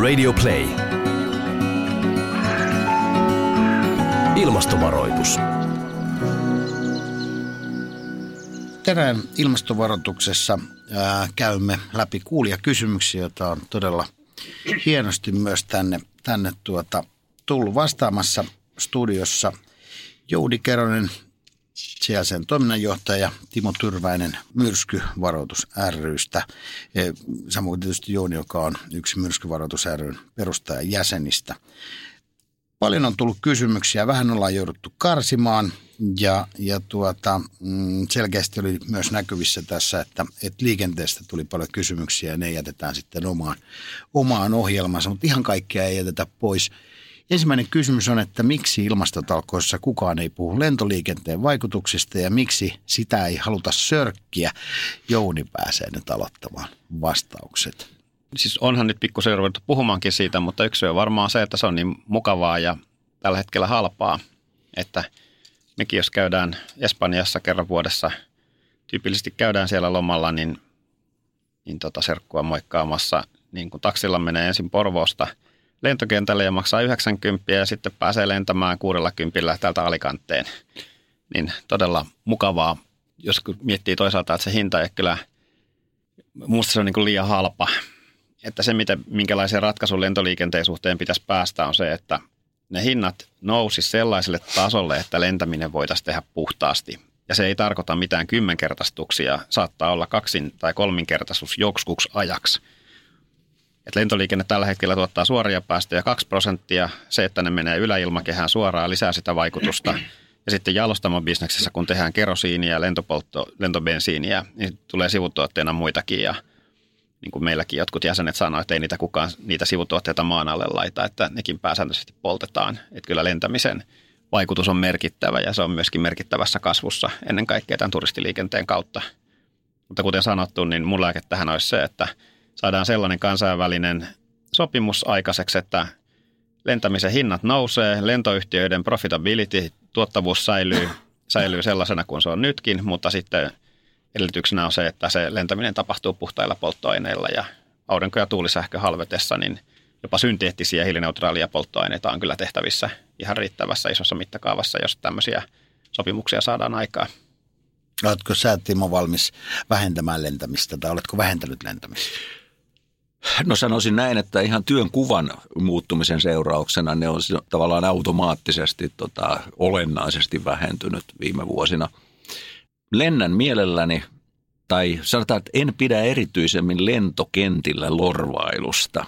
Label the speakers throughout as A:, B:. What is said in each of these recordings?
A: Radio Play. Ilmastovaroitus.
B: Tänään ilmastovaroituksessa käymme läpi kuulijakysymyksiä, joita on todella hienosti myös tänne, tänne tuota, tullut vastaamassa studiossa. Joudi Keronen, sijaisen toiminnanjohtaja Timo Tyrväinen myrskyvaroitus rystä. Samoin tietysti Jouni, joka on yksi myrskyvaroitus ryn perustajan jäsenistä. Paljon on tullut kysymyksiä, vähän ollaan jouduttu karsimaan ja, ja tuota, mm, selkeästi oli myös näkyvissä tässä, että, että liikenteestä tuli paljon kysymyksiä ja ne jätetään sitten omaan, omaan ohjelmansa, mutta ihan kaikkea ei jätetä pois – Ensimmäinen kysymys on, että miksi ilmastotalkoissa kukaan ei puhu lentoliikenteen vaikutuksista ja miksi sitä ei haluta sörkkiä. Jouni pääsee nyt aloittamaan vastaukset.
C: Siis onhan nyt pikkusen ruvettu puhumaankin siitä, mutta yksi on varmaan se, että se on niin mukavaa ja tällä hetkellä halpaa, että mekin jos käydään Espanjassa kerran vuodessa, tyypillisesti käydään siellä lomalla, niin, niin tota serkkua moikkaamassa, niin kun taksilla menee ensin Porvoosta – lentokentälle ja maksaa 90 ja sitten pääsee lentämään 60 täältä alikanteen. Niin todella mukavaa, jos miettii toisaalta, että se hinta ei kyllä, minusta se on niin kuin liian halpa. Että se, mitä, minkälaisen ratkaisun lentoliikenteen suhteen pitäisi päästä, on se, että ne hinnat nousi sellaiselle tasolle, että lentäminen voitaisiin tehdä puhtaasti. Ja se ei tarkoita mitään kymmenkertaistuksia, saattaa olla kaksin- tai kolminkertaisuus joksikuksi ajaksi – että lentoliikenne tällä hetkellä tuottaa suoria päästöjä 2 prosenttia. Se, että ne menee yläilmakehään suoraan, lisää sitä vaikutusta. Ja sitten jalostamobisneksessä, kun tehdään kerosiinia, lentopoltto, lentobensiiniä, niin tulee sivutuotteena muitakin. Ja niin kuin meilläkin jotkut jäsenet sanoivat, että ei niitä kukaan niitä sivutuotteita maan alle laita, että nekin pääsääntöisesti poltetaan. Että kyllä lentämisen vaikutus on merkittävä ja se on myöskin merkittävässä kasvussa ennen kaikkea tämän turistiliikenteen kautta. Mutta kuten sanottu, niin mun lääke tähän olisi se, että – saadaan sellainen kansainvälinen sopimus aikaiseksi, että lentämisen hinnat nousee, lentoyhtiöiden profitability, tuottavuus säilyy, säilyy sellaisena kuin se on nytkin, mutta sitten edellytyksenä on se, että se lentäminen tapahtuu puhtailla polttoaineilla ja aurinko- ja tuulisähkö halvetessa, niin jopa synteettisiä hiilineutraalia polttoaineita on kyllä tehtävissä ihan riittävässä isossa mittakaavassa, jos tämmöisiä sopimuksia saadaan aikaa.
B: Oletko sä, Timo, valmis vähentämään lentämistä tai oletko vähentänyt lentämistä?
D: No sanoisin näin, että ihan työn kuvan muuttumisen seurauksena ne on tavallaan automaattisesti tota, olennaisesti vähentynyt viime vuosina. Lennän mielelläni, tai sanotaan, että en pidä erityisemmin lentokentillä lorvailusta.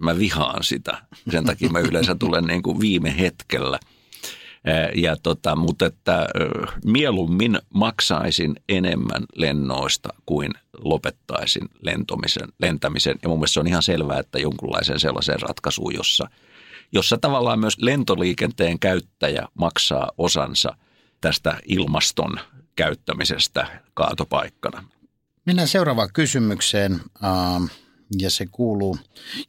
D: Mä vihaan sitä. Sen takia mä yleensä tulen niin kuin viime hetkellä – ja tota, mutta että mieluummin maksaisin enemmän lennoista kuin lopettaisin lentomisen, lentämisen. Ja mun mielestä se on ihan selvää, että jonkunlaisen sellaisen ratkaisuun, jossa, jossa tavallaan myös lentoliikenteen käyttäjä maksaa osansa tästä ilmaston käyttämisestä kaatopaikkana.
B: Mennään seuraavaan kysymykseen. Uh ja se kuuluu,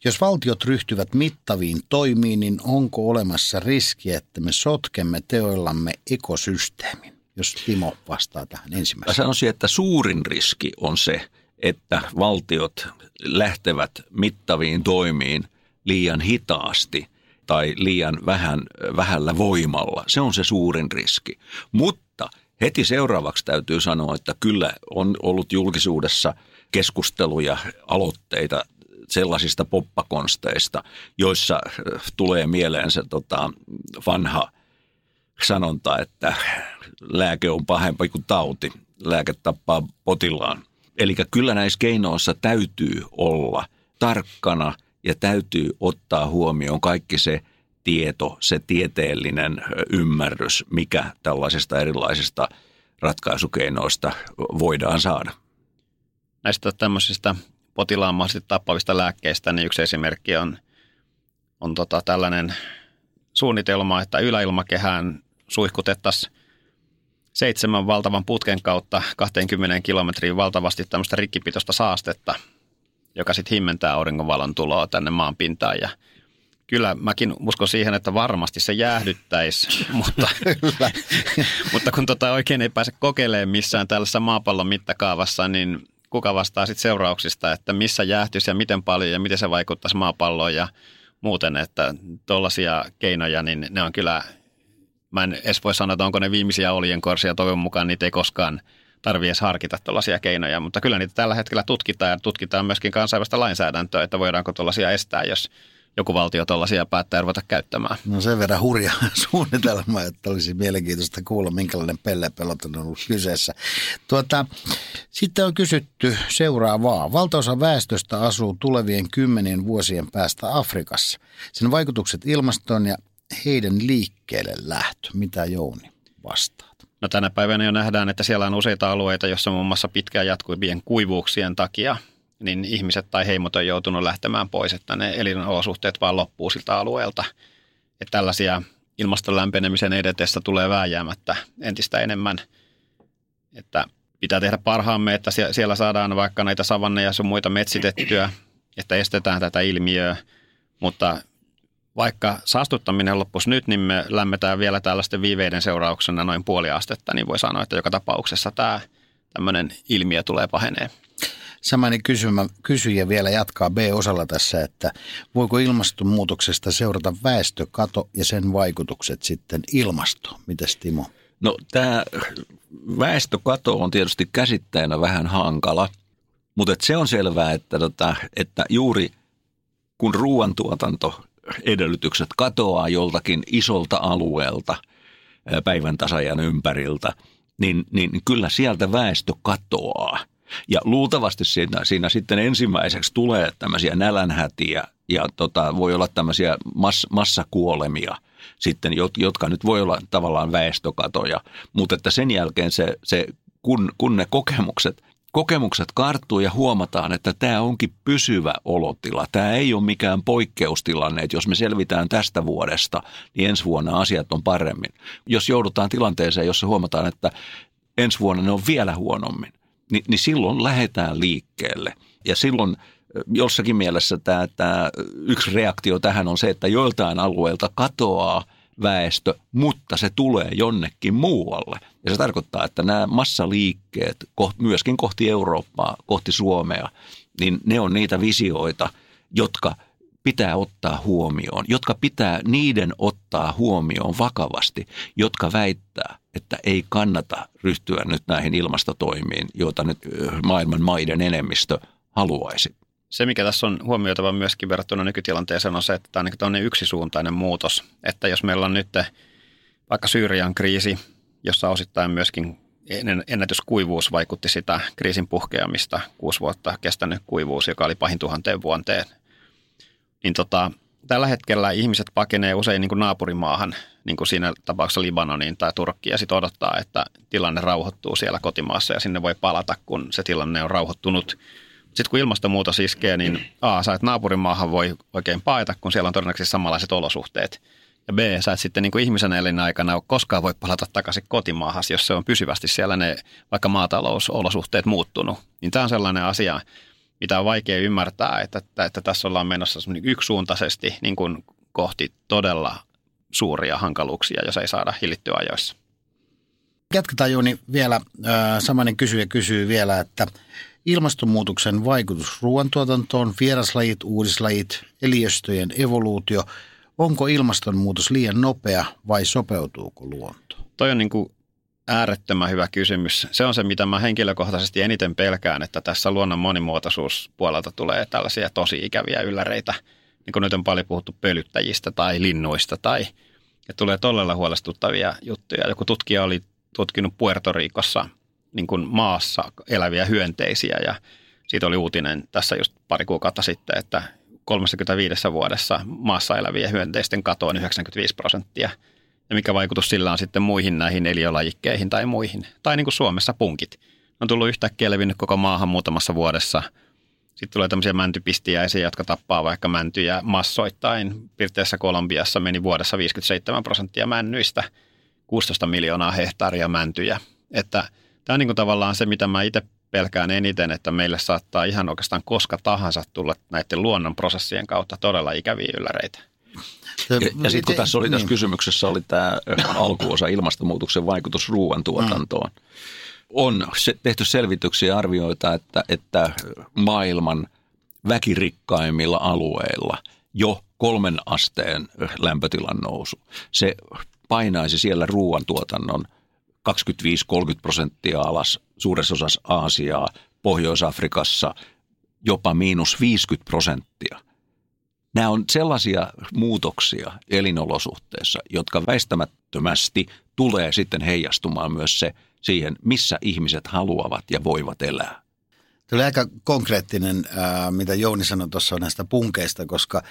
B: jos valtiot ryhtyvät mittaviin toimiin, niin onko olemassa riski, että me sotkemme teoillamme ekosysteemin? Jos Timo vastaa tähän ensimmäisenä.
D: Sanoisin, että suurin riski on se, että valtiot lähtevät mittaviin toimiin liian hitaasti tai liian vähän, vähällä voimalla. Se on se suurin riski. Mutta heti seuraavaksi täytyy sanoa, että kyllä on ollut julkisuudessa – keskusteluja, aloitteita sellaisista poppakonsteista, joissa äh, tulee mieleen se tota, vanha sanonta, että lääke on pahempi kuin tauti, lääke tappaa potilaan. Eli kyllä näissä keinoissa täytyy olla tarkkana ja täytyy ottaa huomioon kaikki se tieto, se tieteellinen ymmärrys, mikä tällaisista erilaisista ratkaisukeinoista voidaan saada
C: näistä tämmöisistä potilaan mahdollisesti tappavista lääkkeistä, niin yksi esimerkki on, on tota tällainen suunnitelma, että yläilmakehään suihkutettaisiin seitsemän valtavan putken kautta 20 kilometriin valtavasti tämmöistä rikkipitoista saastetta, joka sitten himmentää auringonvalon tuloa tänne maan pintaan. Ja Kyllä mäkin uskon siihen, että varmasti se jäähdyttäisi, mutta, mutta kun tota oikein ei pääse kokeilemaan missään tällaisessa maapallon mittakaavassa, niin kuka vastaa sitten seurauksista, että missä jäähtyisi ja miten paljon ja miten se vaikuttaisi maapalloon ja muuten, että tuollaisia keinoja, niin ne on kyllä, mä en edes voi sanoa, että onko ne viimeisiä oljenkorsia, toivon mukaan niitä ei koskaan tarvitse edes harkita tuollaisia keinoja, mutta kyllä niitä tällä hetkellä tutkitaan ja tutkitaan myöskin kansainvälistä lainsäädäntöä, että voidaanko tuollaisia estää, jos joku valtio tuollaisia päättää ruveta käyttämään.
B: No sen verran hurja suunnitelma, että olisi mielenkiintoista kuulla, minkälainen pellepelot on ollut kyseessä. Tuota, sitten on kysytty seuraavaa. Valtaosa väestöstä asuu tulevien kymmenien vuosien päästä Afrikassa. Sen vaikutukset ilmastoon ja heidän liikkeelle lähtö. Mitä Jouni vastaat?
C: No tänä päivänä jo nähdään, että siellä on useita alueita, joissa muun muassa pitkään jatkuvien kuivuuksien takia niin ihmiset tai heimot on joutunut lähtemään pois, että ne elinolosuhteet vaan loppuu siltä alueelta. Että tällaisia ilmaston lämpenemisen edetessä tulee vääjäämättä entistä enemmän. Että pitää tehdä parhaamme, että siellä saadaan vaikka näitä savanneja sun muita metsitettyä, että estetään tätä ilmiöä, mutta vaikka saastuttaminen loppuisi nyt, niin me lämmetään vielä tällaisten viiveiden seurauksena noin puoli astetta, niin voi sanoa, että joka tapauksessa tämä tämmöinen ilmiö tulee pahenee.
B: Samainen kysymä, kysyjä vielä jatkaa B-osalla tässä, että voiko ilmastonmuutoksesta seurata väestökato ja sen vaikutukset sitten ilmastoon? Mites Timo?
D: No tämä väestökato on tietysti käsitteenä vähän hankala, mutta se on selvää, että, tota, että juuri kun ruoantuotanto edellytykset katoaa joltakin isolta alueelta päivän tasajan ympäriltä, niin, niin kyllä sieltä väestö katoaa – ja luultavasti siinä, siinä sitten ensimmäiseksi tulee tämmöisiä nälänhätiä ja tota, voi olla tämmöisiä mass, massakuolemia sitten, jotka nyt voi olla tavallaan väestökatoja. Mutta että sen jälkeen se, se kun, kun ne kokemukset, kokemukset karttuu ja huomataan, että tämä onkin pysyvä olotila. Tämä ei ole mikään poikkeustilanne, että jos me selvitään tästä vuodesta, niin ensi vuonna asiat on paremmin. Jos joudutaan tilanteeseen, jossa huomataan, että ensi vuonna ne on vielä huonommin, niin, niin silloin lähdetään liikkeelle. Ja silloin jossakin mielessä tämä, tämä yksi reaktio tähän on se, että joiltain alueilta katoaa väestö, mutta se tulee jonnekin muualle. Ja se tarkoittaa, että nämä massaliikkeet myöskin kohti Eurooppaa, kohti Suomea, niin ne on niitä visioita, jotka – pitää ottaa huomioon, jotka pitää niiden ottaa huomioon vakavasti, jotka väittää, että ei kannata ryhtyä nyt näihin ilmastotoimiin, joita nyt maailman maiden enemmistö haluaisi.
C: Se, mikä tässä on huomioitava myöskin verrattuna nykytilanteeseen, on se, että tämä on niin yksisuuntainen muutos. Että jos meillä on nyt vaikka Syyrian kriisi, jossa osittain myöskin ennätyskuivuus vaikutti sitä kriisin puhkeamista, kuusi vuotta kestänyt kuivuus, joka oli pahin tuhanteen vuoteen niin tota, tällä hetkellä ihmiset pakenee usein niin kuin naapurimaahan, niin kuin siinä tapauksessa Libanoniin tai Turkkiin, ja sitten odottaa, että tilanne rauhoittuu siellä kotimaassa, ja sinne voi palata, kun se tilanne on rauhoittunut. Sitten kun ilmastonmuutos iskee, niin A, sä et naapurimaahan voi oikein paeta, kun siellä on todennäköisesti samanlaiset olosuhteet. Ja B, sä et sitten niin kuin ihmisen elinaikana koskaan voi palata takaisin kotimaahan, jos se on pysyvästi siellä ne vaikka maatalousolosuhteet muuttunut. Niin tämä on sellainen asia, mitä on vaikea ymmärtää, että, että, että tässä ollaan menossa yksisuuntaisesti niin kuin kohti todella suuria hankaluuksia, jos ei saada hillittyä ajoissa.
B: Jatketaan Joni vielä. Samainen kysyjä kysyy vielä, että ilmastonmuutoksen vaikutus ruoantuotantoon, vieraslajit, uudislajit, eliöstöjen evoluutio, onko ilmastonmuutos liian nopea vai sopeutuuko luonto?
C: Toi on niin kuin äärettömän hyvä kysymys. Se on se, mitä mä henkilökohtaisesti eniten pelkään, että tässä luonnon monimuotoisuuspuolelta tulee tällaisia tosi ikäviä ylläreitä. Niin kuin nyt on paljon puhuttu pölyttäjistä tai linnuista tai ja tulee todella huolestuttavia juttuja. Joku tutkija oli tutkinut Puerto Ricossa niin kuin maassa eläviä hyönteisiä ja siitä oli uutinen tässä just pari kuukautta sitten, että 35 vuodessa maassa eläviä hyönteisten kato on 95 prosenttia – ja mikä vaikutus sillä on sitten muihin näihin eliölajikkeihin tai muihin. Tai niin kuin Suomessa punkit. Ne on tullut yhtäkkiä levinnyt koko maahan muutamassa vuodessa. Sitten tulee tämmöisiä mäntypistiäisiä, jotka tappaa vaikka mäntyjä massoittain. Pirteessä Kolumbiassa meni vuodessa 57 prosenttia männyistä, 16 miljoonaa hehtaaria mäntyjä. Että tämä on niin kuin tavallaan se, mitä mä itse pelkään eniten, että meille saattaa ihan oikeastaan koska tahansa tulla näiden luonnon prosessien kautta todella ikäviä ylläreitä.
D: Ja, ja sitten kun tässä oli tässä niin. kysymyksessä oli tämä alkuosa ilmastonmuutoksen vaikutus ruoantuotantoon, mm. On tehty selvityksiä ja arvioita, että, että maailman väkirikkaimmilla alueilla jo kolmen asteen lämpötilan nousu, se painaisi siellä ruoantuotannon 25-30 prosenttia alas suuressa osassa Aasiaa, Pohjois-Afrikassa jopa miinus 50 prosenttia. Nämä on sellaisia muutoksia elinolosuhteissa, jotka väistämättömästi tulee sitten heijastumaan myös se siihen, missä ihmiset haluavat ja voivat elää.
B: Tuli aika konkreettinen, mitä Jouni sanoi tuossa näistä punkeista, koska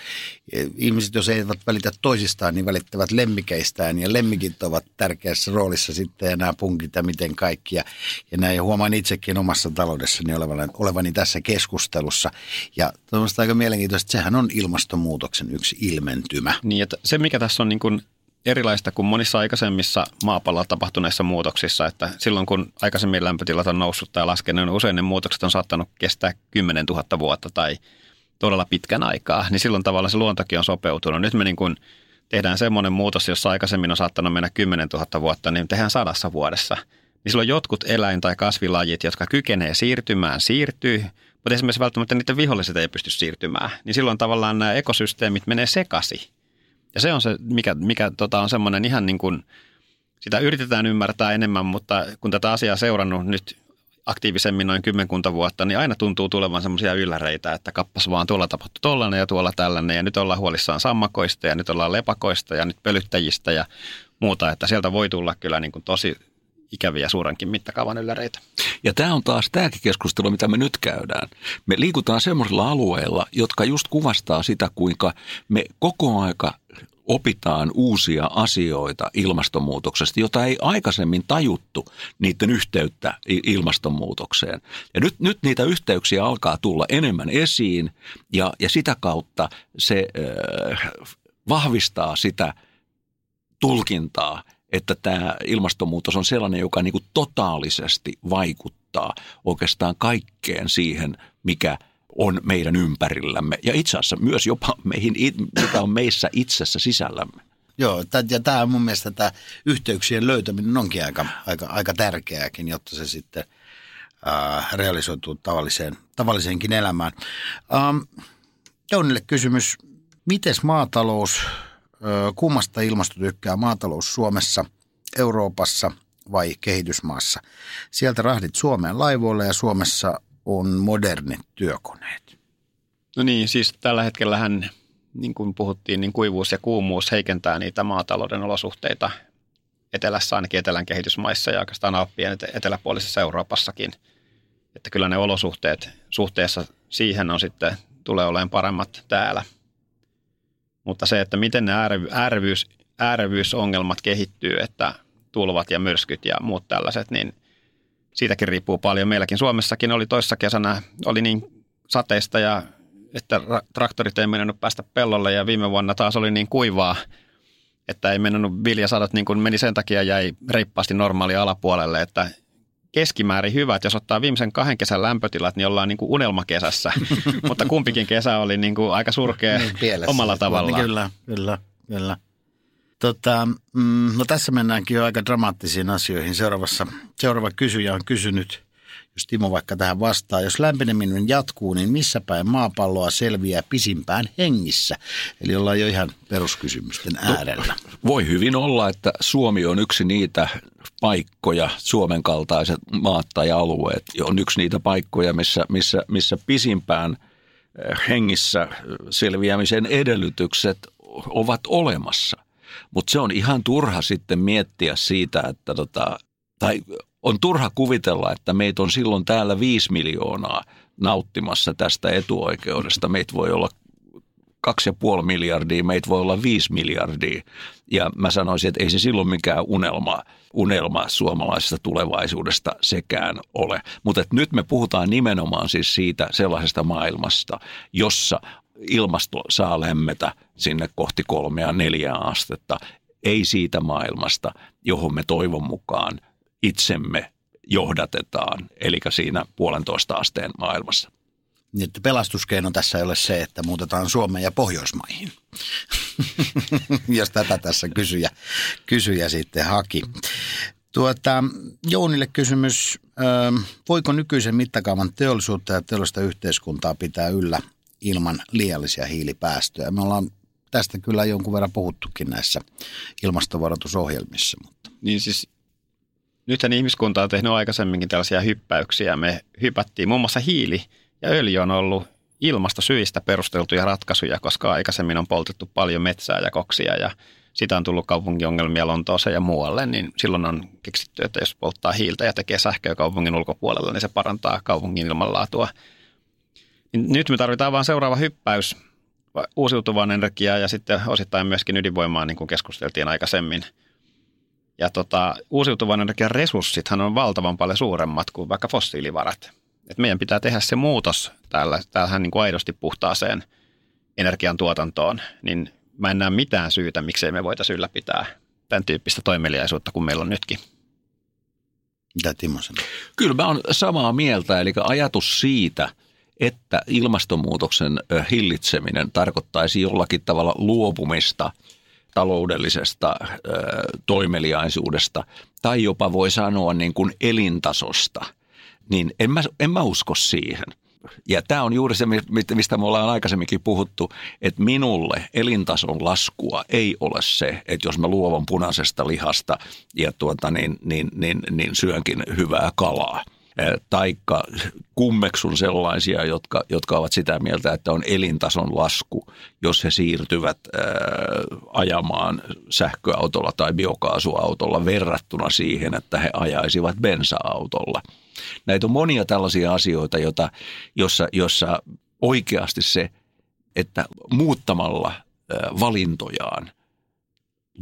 B: e, ihmiset, jos eivät välitä toisistaan, niin välittävät lemmikeistään. Ja lemmikit ovat tärkeässä roolissa sitten ja nämä punkit ja miten kaikki. Ja, ja näin huomaan itsekin omassa taloudessani olevani, olevani tässä keskustelussa. Ja tuommoista aika mielenkiintoista, että sehän on ilmastonmuutoksen yksi ilmentymä.
C: Niin, että se mikä tässä on niin kuin erilaista kuin monissa aikaisemmissa maapallolla tapahtuneissa muutoksissa, että silloin kun aikaisemmin lämpötilat on noussut tai laskenut, niin usein ne muutokset on saattanut kestää 10 000 vuotta tai todella pitkän aikaa, niin silloin tavallaan se luontokin on sopeutunut. Nyt me niin kuin tehdään semmoinen muutos, jossa aikaisemmin on saattanut mennä 10 000 vuotta, niin tehdään sadassa vuodessa. Niin silloin jotkut eläin- tai kasvilajit, jotka kykenee siirtymään, siirtyy, mutta esimerkiksi välttämättä niiden viholliset ei pysty siirtymään. Niin silloin tavallaan nämä ekosysteemit menee sekaisin. Ja se on se, mikä, mikä tota, on semmoinen ihan niin kuin, sitä yritetään ymmärtää enemmän, mutta kun tätä asiaa seurannut nyt aktiivisemmin noin kymmenkunta vuotta, niin aina tuntuu tulevan semmoisia ylläreitä, että kappas vaan tuolla tapahtui tollainen ja tuolla tällainen ja nyt ollaan huolissaan sammakoista ja nyt ollaan lepakoista ja nyt pölyttäjistä ja muuta, että sieltä voi tulla kyllä niin kuin tosi ikäviä suurenkin mittakaavan ylläreitä.
D: Ja tämä on taas tämäkin keskustelu, mitä me nyt käydään. Me liikutaan semmoisilla alueilla, jotka just kuvastaa sitä, kuinka me koko aika opitaan uusia asioita ilmastonmuutoksesta, jota ei aikaisemmin tajuttu niiden yhteyttä ilmastonmuutokseen. Ja nyt, nyt niitä yhteyksiä alkaa tulla enemmän esiin ja, ja sitä kautta se äh, vahvistaa sitä tulkintaa, että tämä ilmastonmuutos on sellainen, joka niin kuin totaalisesti vaikuttaa oikeastaan kaikkeen siihen, mikä on meidän ympärillämme ja itse asiassa myös jopa meihin, mikä on meissä itsessä sisällämme.
B: Joo, ja tämä mun mielestä tämä yhteyksien löytäminen onkin aika, aika, aika tärkeääkin, jotta se sitten äh, realisoituu tavalliseen, tavalliseenkin elämään. Ähm, Jounille kysymys, miten maatalous, kummasta ilmasto tykkää maatalous Suomessa, Euroopassa vai kehitysmaassa? Sieltä rahdit Suomeen laivoille ja Suomessa on modernit työkoneet?
C: No niin, siis tällä hetkellähän, niin kuin puhuttiin, niin kuivuus ja kuumuus heikentää niitä maatalouden olosuhteita etelässä, ainakin etelän kehitysmaissa ja oikeastaan Alppien eteläpuolisessa Euroopassakin. Että kyllä ne olosuhteet suhteessa siihen on sitten, tulee olemaan paremmat täällä. Mutta se, että miten ne äärevyys, äärevyysongelmat kehittyy, että tulvat ja myrskyt ja muut tällaiset, niin – siitäkin riippuu paljon. Meilläkin Suomessakin oli toissa kesänä, oli niin sateista ja että traktorit ei mennyt päästä pellolle ja viime vuonna taas oli niin kuivaa, että ei mennyt viljasadot niin kuin meni sen takia jäi reippaasti normaali alapuolelle, että keskimäärin hyvät. Jos ottaa viimeisen kahden kesän lämpötilat, niin ollaan niin kuin unelmakesässä, mutta kumpikin kesä oli niin kuin aika surkea niin, omalla tavallaan.
B: Kyllä, kyllä, kyllä. Tota, mm, no tässä mennäänkin jo aika dramaattisiin asioihin. Seuraavassa, seuraava kysyjä on kysynyt, jos Timo vaikka tähän vastaa, jos lämpeneminen jatkuu, niin missä päin maapalloa selviää pisimpään hengissä? Eli ollaan jo ihan peruskysymysten no, äärellä. No,
D: voi hyvin olla, että Suomi on yksi niitä paikkoja, Suomen kaltaiset maat tai alueet, on yksi niitä paikkoja, missä, missä, missä pisimpään eh, hengissä selviämisen edellytykset ovat olemassa. Mutta se on ihan turha sitten miettiä siitä, että tota, tai on turha kuvitella, että meitä on silloin täällä viisi miljoonaa nauttimassa tästä etuoikeudesta. Meitä voi olla kaksi ja puoli miljardia, meitä voi olla viisi miljardia. Ja mä sanoisin, että ei se silloin mikään unelma, unelma suomalaisesta tulevaisuudesta sekään ole. Mutta nyt me puhutaan nimenomaan siis siitä sellaisesta maailmasta, jossa ilmasto saa lämmetä sinne kohti kolmea neljää astetta, ei siitä maailmasta, johon me toivon mukaan itsemme johdatetaan, eli siinä puolentoista asteen maailmassa.
B: Niin, että pelastuskeino tässä ei ole se, että muutetaan Suomeen ja Pohjoismaihin, jos tätä tässä kysyjä, kysyjä sitten haki. Tuota, Jounille kysymys, voiko nykyisen mittakaavan teollisuutta ja teollista yhteiskuntaa pitää yllä ilman liiallisia hiilipäästöjä? Me ollaan tästä kyllä jonkun verran puhuttukin näissä ilmastovaroitusohjelmissa. Mutta.
C: Niin siis nythän ihmiskunta on tehnyt aikaisemminkin tällaisia hyppäyksiä. Me hypättiin, muun muassa hiili ja öljy on ollut ilmastosyistä perusteltuja ratkaisuja, koska aikaisemmin on poltettu paljon metsää ja koksia ja sitä on tullut kaupungiongelmia Lontooseen ja muualle, niin silloin on keksitty, että jos polttaa hiiltä ja tekee sähköä kaupungin ulkopuolella, niin se parantaa kaupungin ilmanlaatua. Niin nyt me tarvitaan vain seuraava hyppäys uusiutuvaan energiaan ja sitten osittain myöskin ydinvoimaan, niin kuin keskusteltiin aikaisemmin. Ja tota, uusiutuvan energian resurssithan on valtavan paljon suuremmat kuin vaikka fossiilivarat. Et meidän pitää tehdä se muutos täällä, täällähän niin kuin aidosti puhtaaseen energiantuotantoon, niin mä en näe mitään syytä, miksei me voitaisiin ylläpitää tämän tyyppistä toimeliaisuutta kuin meillä on nytkin.
B: Mitä Timo sanoo?
D: Kyllä mä oon samaa mieltä, eli ajatus siitä, että ilmastonmuutoksen hillitseminen tarkoittaisi jollakin tavalla luopumista taloudellisesta toimeliaisuudesta tai jopa voi sanoa niin kuin elintasosta, niin en mä, en mä usko siihen – ja tämä on juuri se, mistä me ollaan aikaisemminkin puhuttu, että minulle elintason laskua ei ole se, että jos mä luovan punaisesta lihasta ja tuota, niin, niin, niin, niin syönkin hyvää kalaa – taikka kummeksun sellaisia, jotka, jotka ovat sitä mieltä, että on elintason lasku, jos he siirtyvät ää, ajamaan sähköautolla tai biokaasuautolla verrattuna siihen, että he ajaisivat bensa-autolla. Näitä on monia tällaisia asioita, joita, jossa, jossa oikeasti se, että muuttamalla valintojaan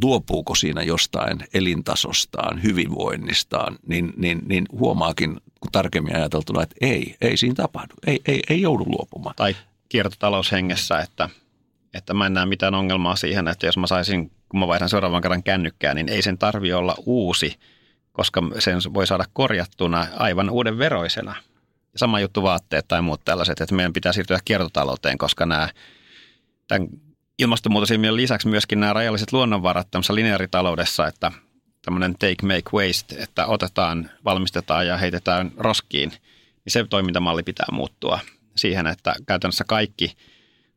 D: luopuuko siinä jostain elintasostaan, hyvinvoinnistaan, niin, niin, niin huomaakin kun tarkemmin ajateltuna, että ei, ei siinä tapahdu, ei, ei, ei joudu luopumaan.
C: Tai kiertotaloushengessä, että, että mä en näe mitään ongelmaa siihen, että jos mä saisin, kun mä vaihdan seuraavan kerran kännykkää, niin ei sen tarvi olla uusi, koska sen voi saada korjattuna aivan uuden veroisena. Sama juttu vaatteet tai muut tällaiset, että meidän pitää siirtyä kiertotalouteen, koska nämä tämän ilmastonmuutosilmiön lisäksi myöskin nämä rajalliset luonnonvarat tämmöisessä lineaaritaloudessa, että tämmöinen take, make, waste, että otetaan, valmistetaan ja heitetään roskiin, niin se toimintamalli pitää muuttua siihen, että käytännössä kaikki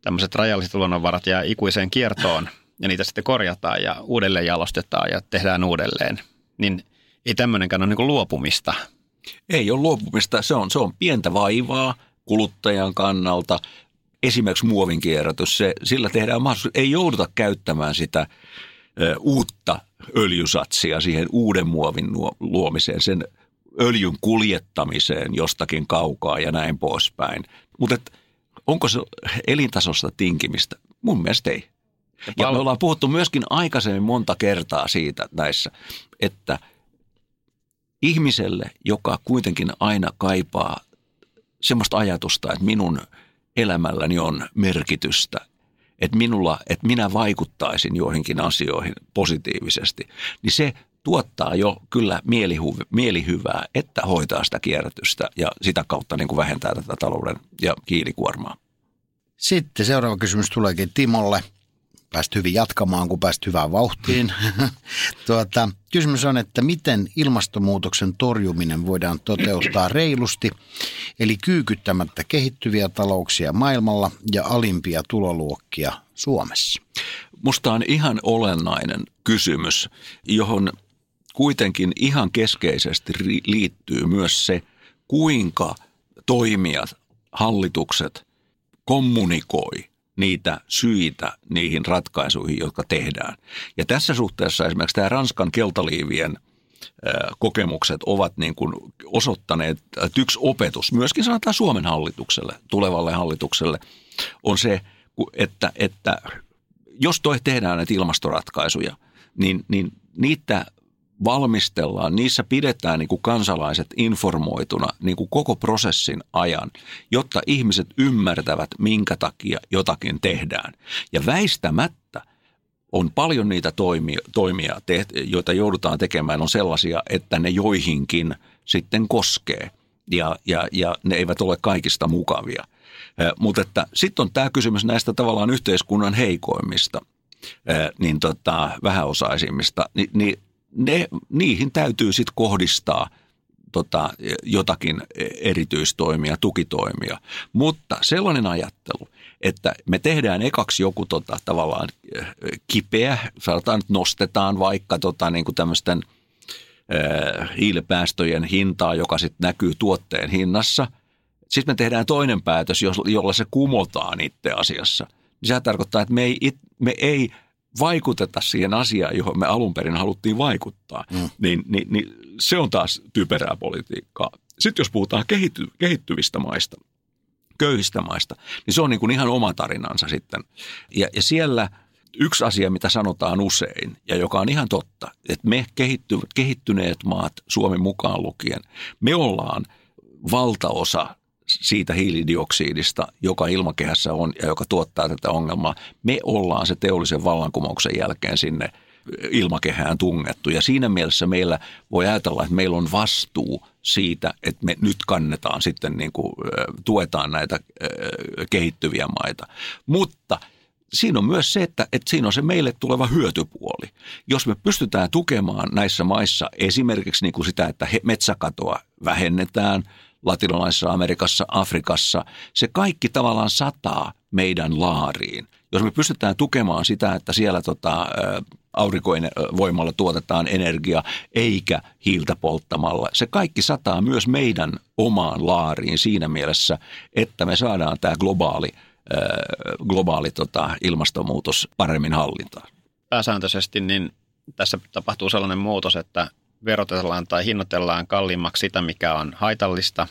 C: tämmöiset rajalliset luonnonvarat jää ikuiseen kiertoon ja niitä sitten korjataan ja uudelleen jalostetaan ja tehdään uudelleen. Niin ei tämmöinenkään ole niin luopumista.
D: Ei ole luopumista, se on, se on pientä vaivaa kuluttajan kannalta, esimerkiksi muovin kierrätys, se, sillä tehdään mahdollisuus, ei jouduta käyttämään sitä uutta öljysatsia siihen uuden muovin luomiseen, sen öljyn kuljettamiseen jostakin kaukaa ja näin poispäin. Mutta onko se elintasosta tinkimistä? Mun mielestä ei. Ja me ollaan puhuttu myöskin aikaisemmin monta kertaa siitä näissä, että ihmiselle, joka kuitenkin aina kaipaa semmoista ajatusta, että minun – elämälläni on merkitystä, että, minulla, että minä vaikuttaisin joihinkin asioihin positiivisesti, niin se tuottaa jo kyllä mielihu- mielihyvää, että hoitaa sitä kierrätystä ja sitä kautta niin kuin vähentää tätä talouden ja kiilikuormaa.
B: Sitten seuraava kysymys tuleekin Timolle pääst hyvin jatkamaan, kun pääst hyvään vauhtiin. tuota, kysymys on, että miten ilmastonmuutoksen torjuminen voidaan toteuttaa reilusti, eli kyykyttämättä kehittyviä talouksia maailmalla ja alimpia tuloluokkia Suomessa?
D: Musta on ihan olennainen kysymys, johon kuitenkin ihan keskeisesti liittyy myös se, kuinka toimijat, hallitukset kommunikoi niitä syitä niihin ratkaisuihin, jotka tehdään. Ja tässä suhteessa esimerkiksi tämä Ranskan keltaliivien kokemukset ovat niin kuin osoittaneet, että yksi opetus, myöskin sanotaan Suomen hallitukselle, tulevalle hallitukselle, on se, että, että jos toi tehdään näitä ilmastoratkaisuja, niin, niin niitä valmistellaan, niissä pidetään niin kuin kansalaiset informoituna niin kuin koko prosessin ajan, jotta ihmiset ymmärtävät, minkä takia jotakin tehdään. Ja väistämättä on paljon niitä toimia, joita joudutaan tekemään, on sellaisia, että ne joihinkin sitten koskee ja, ja, ja ne eivät ole kaikista mukavia. Mutta sitten on tämä kysymys näistä tavallaan yhteiskunnan heikoimmista, niin tota, vähäosaisimmista, niin, niin ne, niihin täytyy sitten kohdistaa tota, jotakin erityistoimia, tukitoimia. Mutta sellainen ajattelu, että me tehdään ekaksi joku tota, tavallaan kipeä, sanotaan, että nostetaan vaikka tota, niin kuin tämmöisten äh, hiilipäästöjen hintaa, joka sitten näkyy tuotteen hinnassa. Sitten me tehdään toinen päätös, jolla se kumotaan itse asiassa. Sehän tarkoittaa, että me ei, me ei vaikuteta siihen asiaan, johon me alun perin haluttiin vaikuttaa. Mm. Niin, niin, niin se on taas typerää politiikkaa. Sitten jos puhutaan kehitty, kehittyvistä maista, köyhistä maista, niin se on niin kuin ihan oma tarinansa sitten. Ja, ja siellä yksi asia, mitä sanotaan usein ja joka on ihan totta, että me kehitty, kehittyneet maat, Suomi mukaan lukien, me ollaan valtaosa siitä hiilidioksidista, joka ilmakehässä on ja joka tuottaa tätä ongelmaa. Me ollaan se teollisen vallankumouksen jälkeen sinne ilmakehään tungettu. Ja siinä mielessä meillä voi ajatella, että meillä on vastuu siitä, että me nyt kannetaan sitten niin kuin, tuetaan näitä kehittyviä maita. Mutta siinä on myös se, että, että siinä on se meille tuleva hyötypuoli. Jos me pystytään tukemaan näissä maissa esimerkiksi niin kuin sitä, että metsäkatoa vähennetään – latinalaisessa Amerikassa, Afrikassa, se kaikki tavallaan sataa meidän laariin. Jos me pystytään tukemaan sitä, että siellä tota, aurinkovoimalla tuotetaan energia eikä hiiltä polttamalla. Se kaikki sataa myös meidän omaan laariin siinä mielessä, että me saadaan tämä globaali, globaali tota, ilmastonmuutos paremmin hallintaan.
C: Pääsääntöisesti niin tässä tapahtuu sellainen muutos, että verotellaan tai hinnoitellaan kalliimmaksi sitä, mikä on haitallista,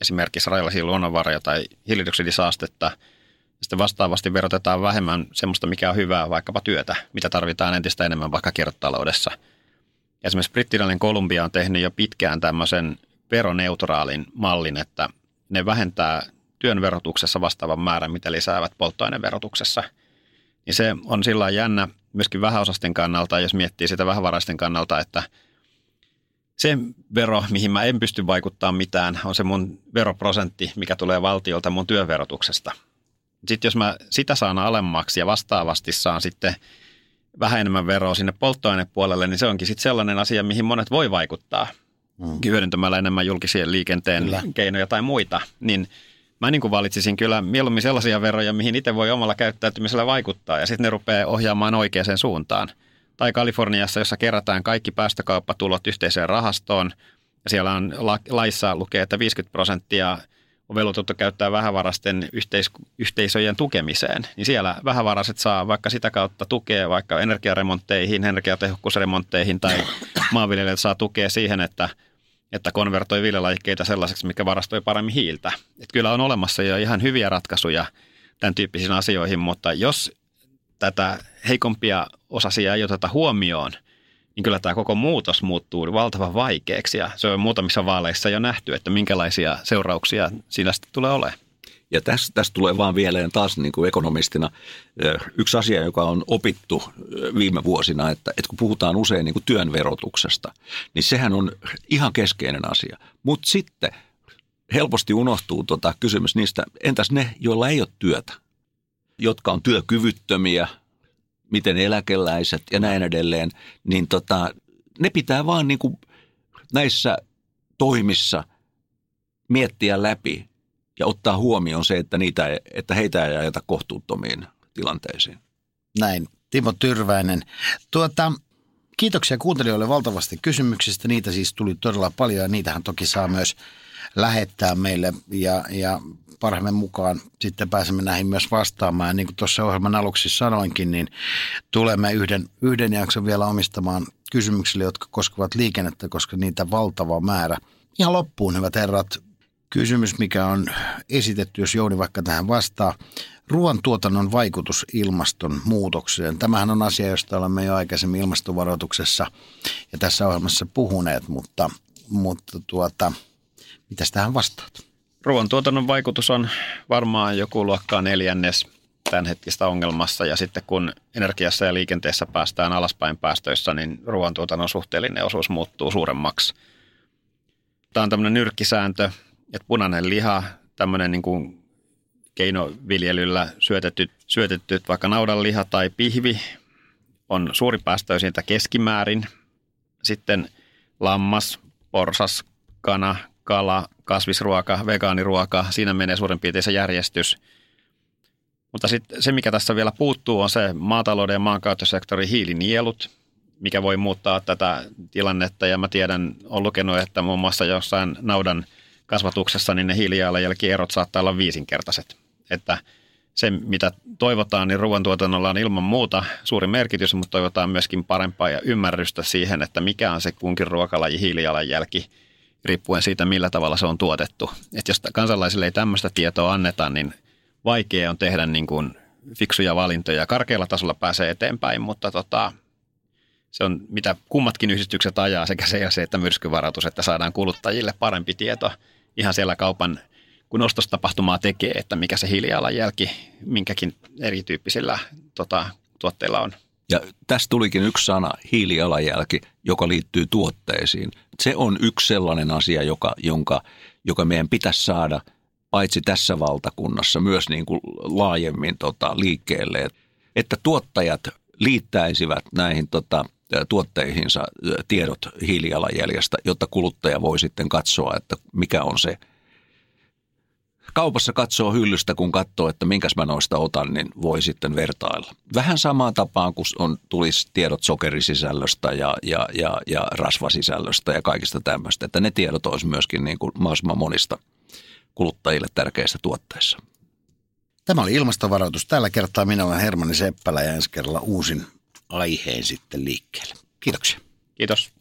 C: esimerkiksi rajallisia luonnonvaroja tai hiilidioksidisaastetta. Sitten vastaavasti verotetaan vähemmän semmoista, mikä on hyvää, vaikkapa työtä, mitä tarvitaan entistä enemmän vaikka kiertotaloudessa. Esimerkiksi brittiläinen Kolumbia on tehnyt jo pitkään tämmöisen veroneutraalin mallin, että ne vähentää työn verotuksessa vastaavan määrän, mitä lisäävät polttoaineverotuksessa. Niin se on sillä jännä myöskin vähäosasten kannalta, jos miettii sitä vähävaraisten kannalta, että – se vero, mihin mä en pysty vaikuttamaan mitään, on se mun veroprosentti, mikä tulee valtiolta mun työverotuksesta. Sitten jos mä sitä saan alemmaksi ja vastaavasti saan sitten vähän enemmän veroa sinne polttoainepuolelle, niin se onkin sitten sellainen asia, mihin monet voi vaikuttaa. Mm. Hyödyntämällä enemmän julkisia liikenteen kyllä. keinoja tai muita, niin mä niin kuin valitsisin kyllä mieluummin sellaisia veroja, mihin itse voi omalla käyttäytymisellä vaikuttaa ja sitten ne rupeaa ohjaamaan oikeaan suuntaan tai Kaliforniassa, jossa kerätään kaikki päästökauppatulot yhteiseen rahastoon. Ja siellä on laissa lukee, että 50 prosenttia on velvoitettu käyttää vähävarasten yhteis- yhteisöjen tukemiseen, niin siellä vähävaraiset saa vaikka sitä kautta tukea vaikka energiaremontteihin, energiatehokkuusremontteihin tai maanviljelijät saa tukea siihen, että, että konvertoi viljelajikkeita sellaiseksi, mikä varastoi paremmin hiiltä. Et kyllä on olemassa jo ihan hyviä ratkaisuja tämän tyyppisiin asioihin, mutta jos tätä heikompia osasia ei oteta huomioon, niin kyllä tämä koko muutos muuttuu valtavan vaikeaksi. Ja se on muutamissa vaaleissa jo nähty, että minkälaisia seurauksia siinä sitten tulee olemaan.
D: Ja tässä, tässä tulee vaan vielä taas niin kuin ekonomistina yksi asia, joka on opittu viime vuosina, että, että kun puhutaan usein niin kuin työn verotuksesta, niin sehän on ihan keskeinen asia. Mutta sitten helposti unohtuu tota kysymys niistä, entäs ne, joilla ei ole työtä? jotka on työkyvyttömiä, miten eläkeläiset ja näin edelleen, niin tota, ne pitää vaan niin kuin näissä toimissa miettiä läpi ja ottaa huomioon se, että, niitä, että heitä ei ajeta kohtuuttomiin tilanteisiin.
B: Näin. Timo Tyrväinen. Tuota, kiitoksia kuuntelijoille valtavasti kysymyksistä. Niitä siis tuli todella paljon ja niitähän toki saa myös lähettää meille ja, ja parhaamme mukaan sitten pääsemme näihin myös vastaamaan. Ja niin kuin tuossa ohjelman aluksi sanoinkin, niin tulemme yhden, yhden jakson vielä omistamaan kysymyksille, jotka koskevat liikennettä, koska niitä valtava määrä. Ihan loppuun, hyvät herrat, kysymys, mikä on esitetty, jos Jouni vaikka tähän vastaa. Ruoantuotannon vaikutus ilmastonmuutokseen. Tämähän on asia, josta olemme jo aikaisemmin ilmastovaroituksessa ja tässä ohjelmassa puhuneet, mutta, mutta tuota, mitä tähän vastaat?
C: Ruoantuotannon vaikutus on varmaan joku luokkaa neljännes tämänhetkistä ongelmassa ja sitten kun energiassa ja liikenteessä päästään alaspäin päästöissä, niin ruoantuotannon suhteellinen osuus muuttuu suuremmaksi. Tämä on tämmöinen nyrkkisääntö, että punainen liha, tämmöinen niin kuin keinoviljelyllä syötetty, syötetty vaikka naudanliha tai pihvi on suuri päästöisintä keskimäärin. Sitten lammas, porsas, kana, kala, kasvisruoka, vegaaniruoka, siinä menee suurin piirtein se järjestys. Mutta sitten se, mikä tässä vielä puuttuu, on se maatalouden ja maankäyttösektorin hiilinielut, mikä voi muuttaa tätä tilannetta. Ja mä tiedän, olen lukenut, että muun muassa jossain naudan kasvatuksessa niin ne hiilijalanjälkierot saattaa olla viisinkertaiset. Että se, mitä toivotaan, niin ruoantuotannolla on ilman muuta suuri merkitys, mutta toivotaan myöskin parempaa ja ymmärrystä siihen, että mikä on se kunkin ruokalaji hiilijalanjälki, riippuen siitä, millä tavalla se on tuotettu. Että jos kansalaisille ei tämmöistä tietoa anneta, niin vaikea on tehdä niin kuin fiksuja valintoja. Karkealla tasolla pääsee eteenpäin, mutta tota, se on mitä kummatkin yhdistykset ajaa, sekä se että myrskyvaroitus, että saadaan kuluttajille parempi tieto ihan siellä kaupan kun ostostapahtumaa tekee, että mikä se hiilijalanjälki minkäkin erityyppisillä tota, tuotteilla on.
D: Ja tästä tulikin yksi sana, hiilijalanjälki, joka liittyy tuotteisiin. Se on yksi sellainen asia, joka, jonka, joka meidän pitäisi saada paitsi tässä valtakunnassa myös niin kuin laajemmin tota, liikkeelle, että tuottajat liittäisivät näihin tota, tuotteihinsa tiedot hiilijalanjäljestä, jotta kuluttaja voi sitten katsoa, että mikä on se kaupassa katsoo hyllystä, kun katsoo, että minkäs mä noista otan, niin voi sitten vertailla. Vähän samaan tapaan, kun on, tulisi tiedot sokerisisällöstä ja, ja, ja, ja rasvasisällöstä ja kaikista tämmöistä, että ne tiedot olisi myöskin niin kuin mahdollisimman monista kuluttajille tärkeistä tuotteissa.
B: Tämä oli ilmastovaroitus. Tällä kertaa minä olen Hermanni Seppälä ja ensi kerralla uusin aiheen sitten liikkeelle. Kiitoksia.
C: Kiitos.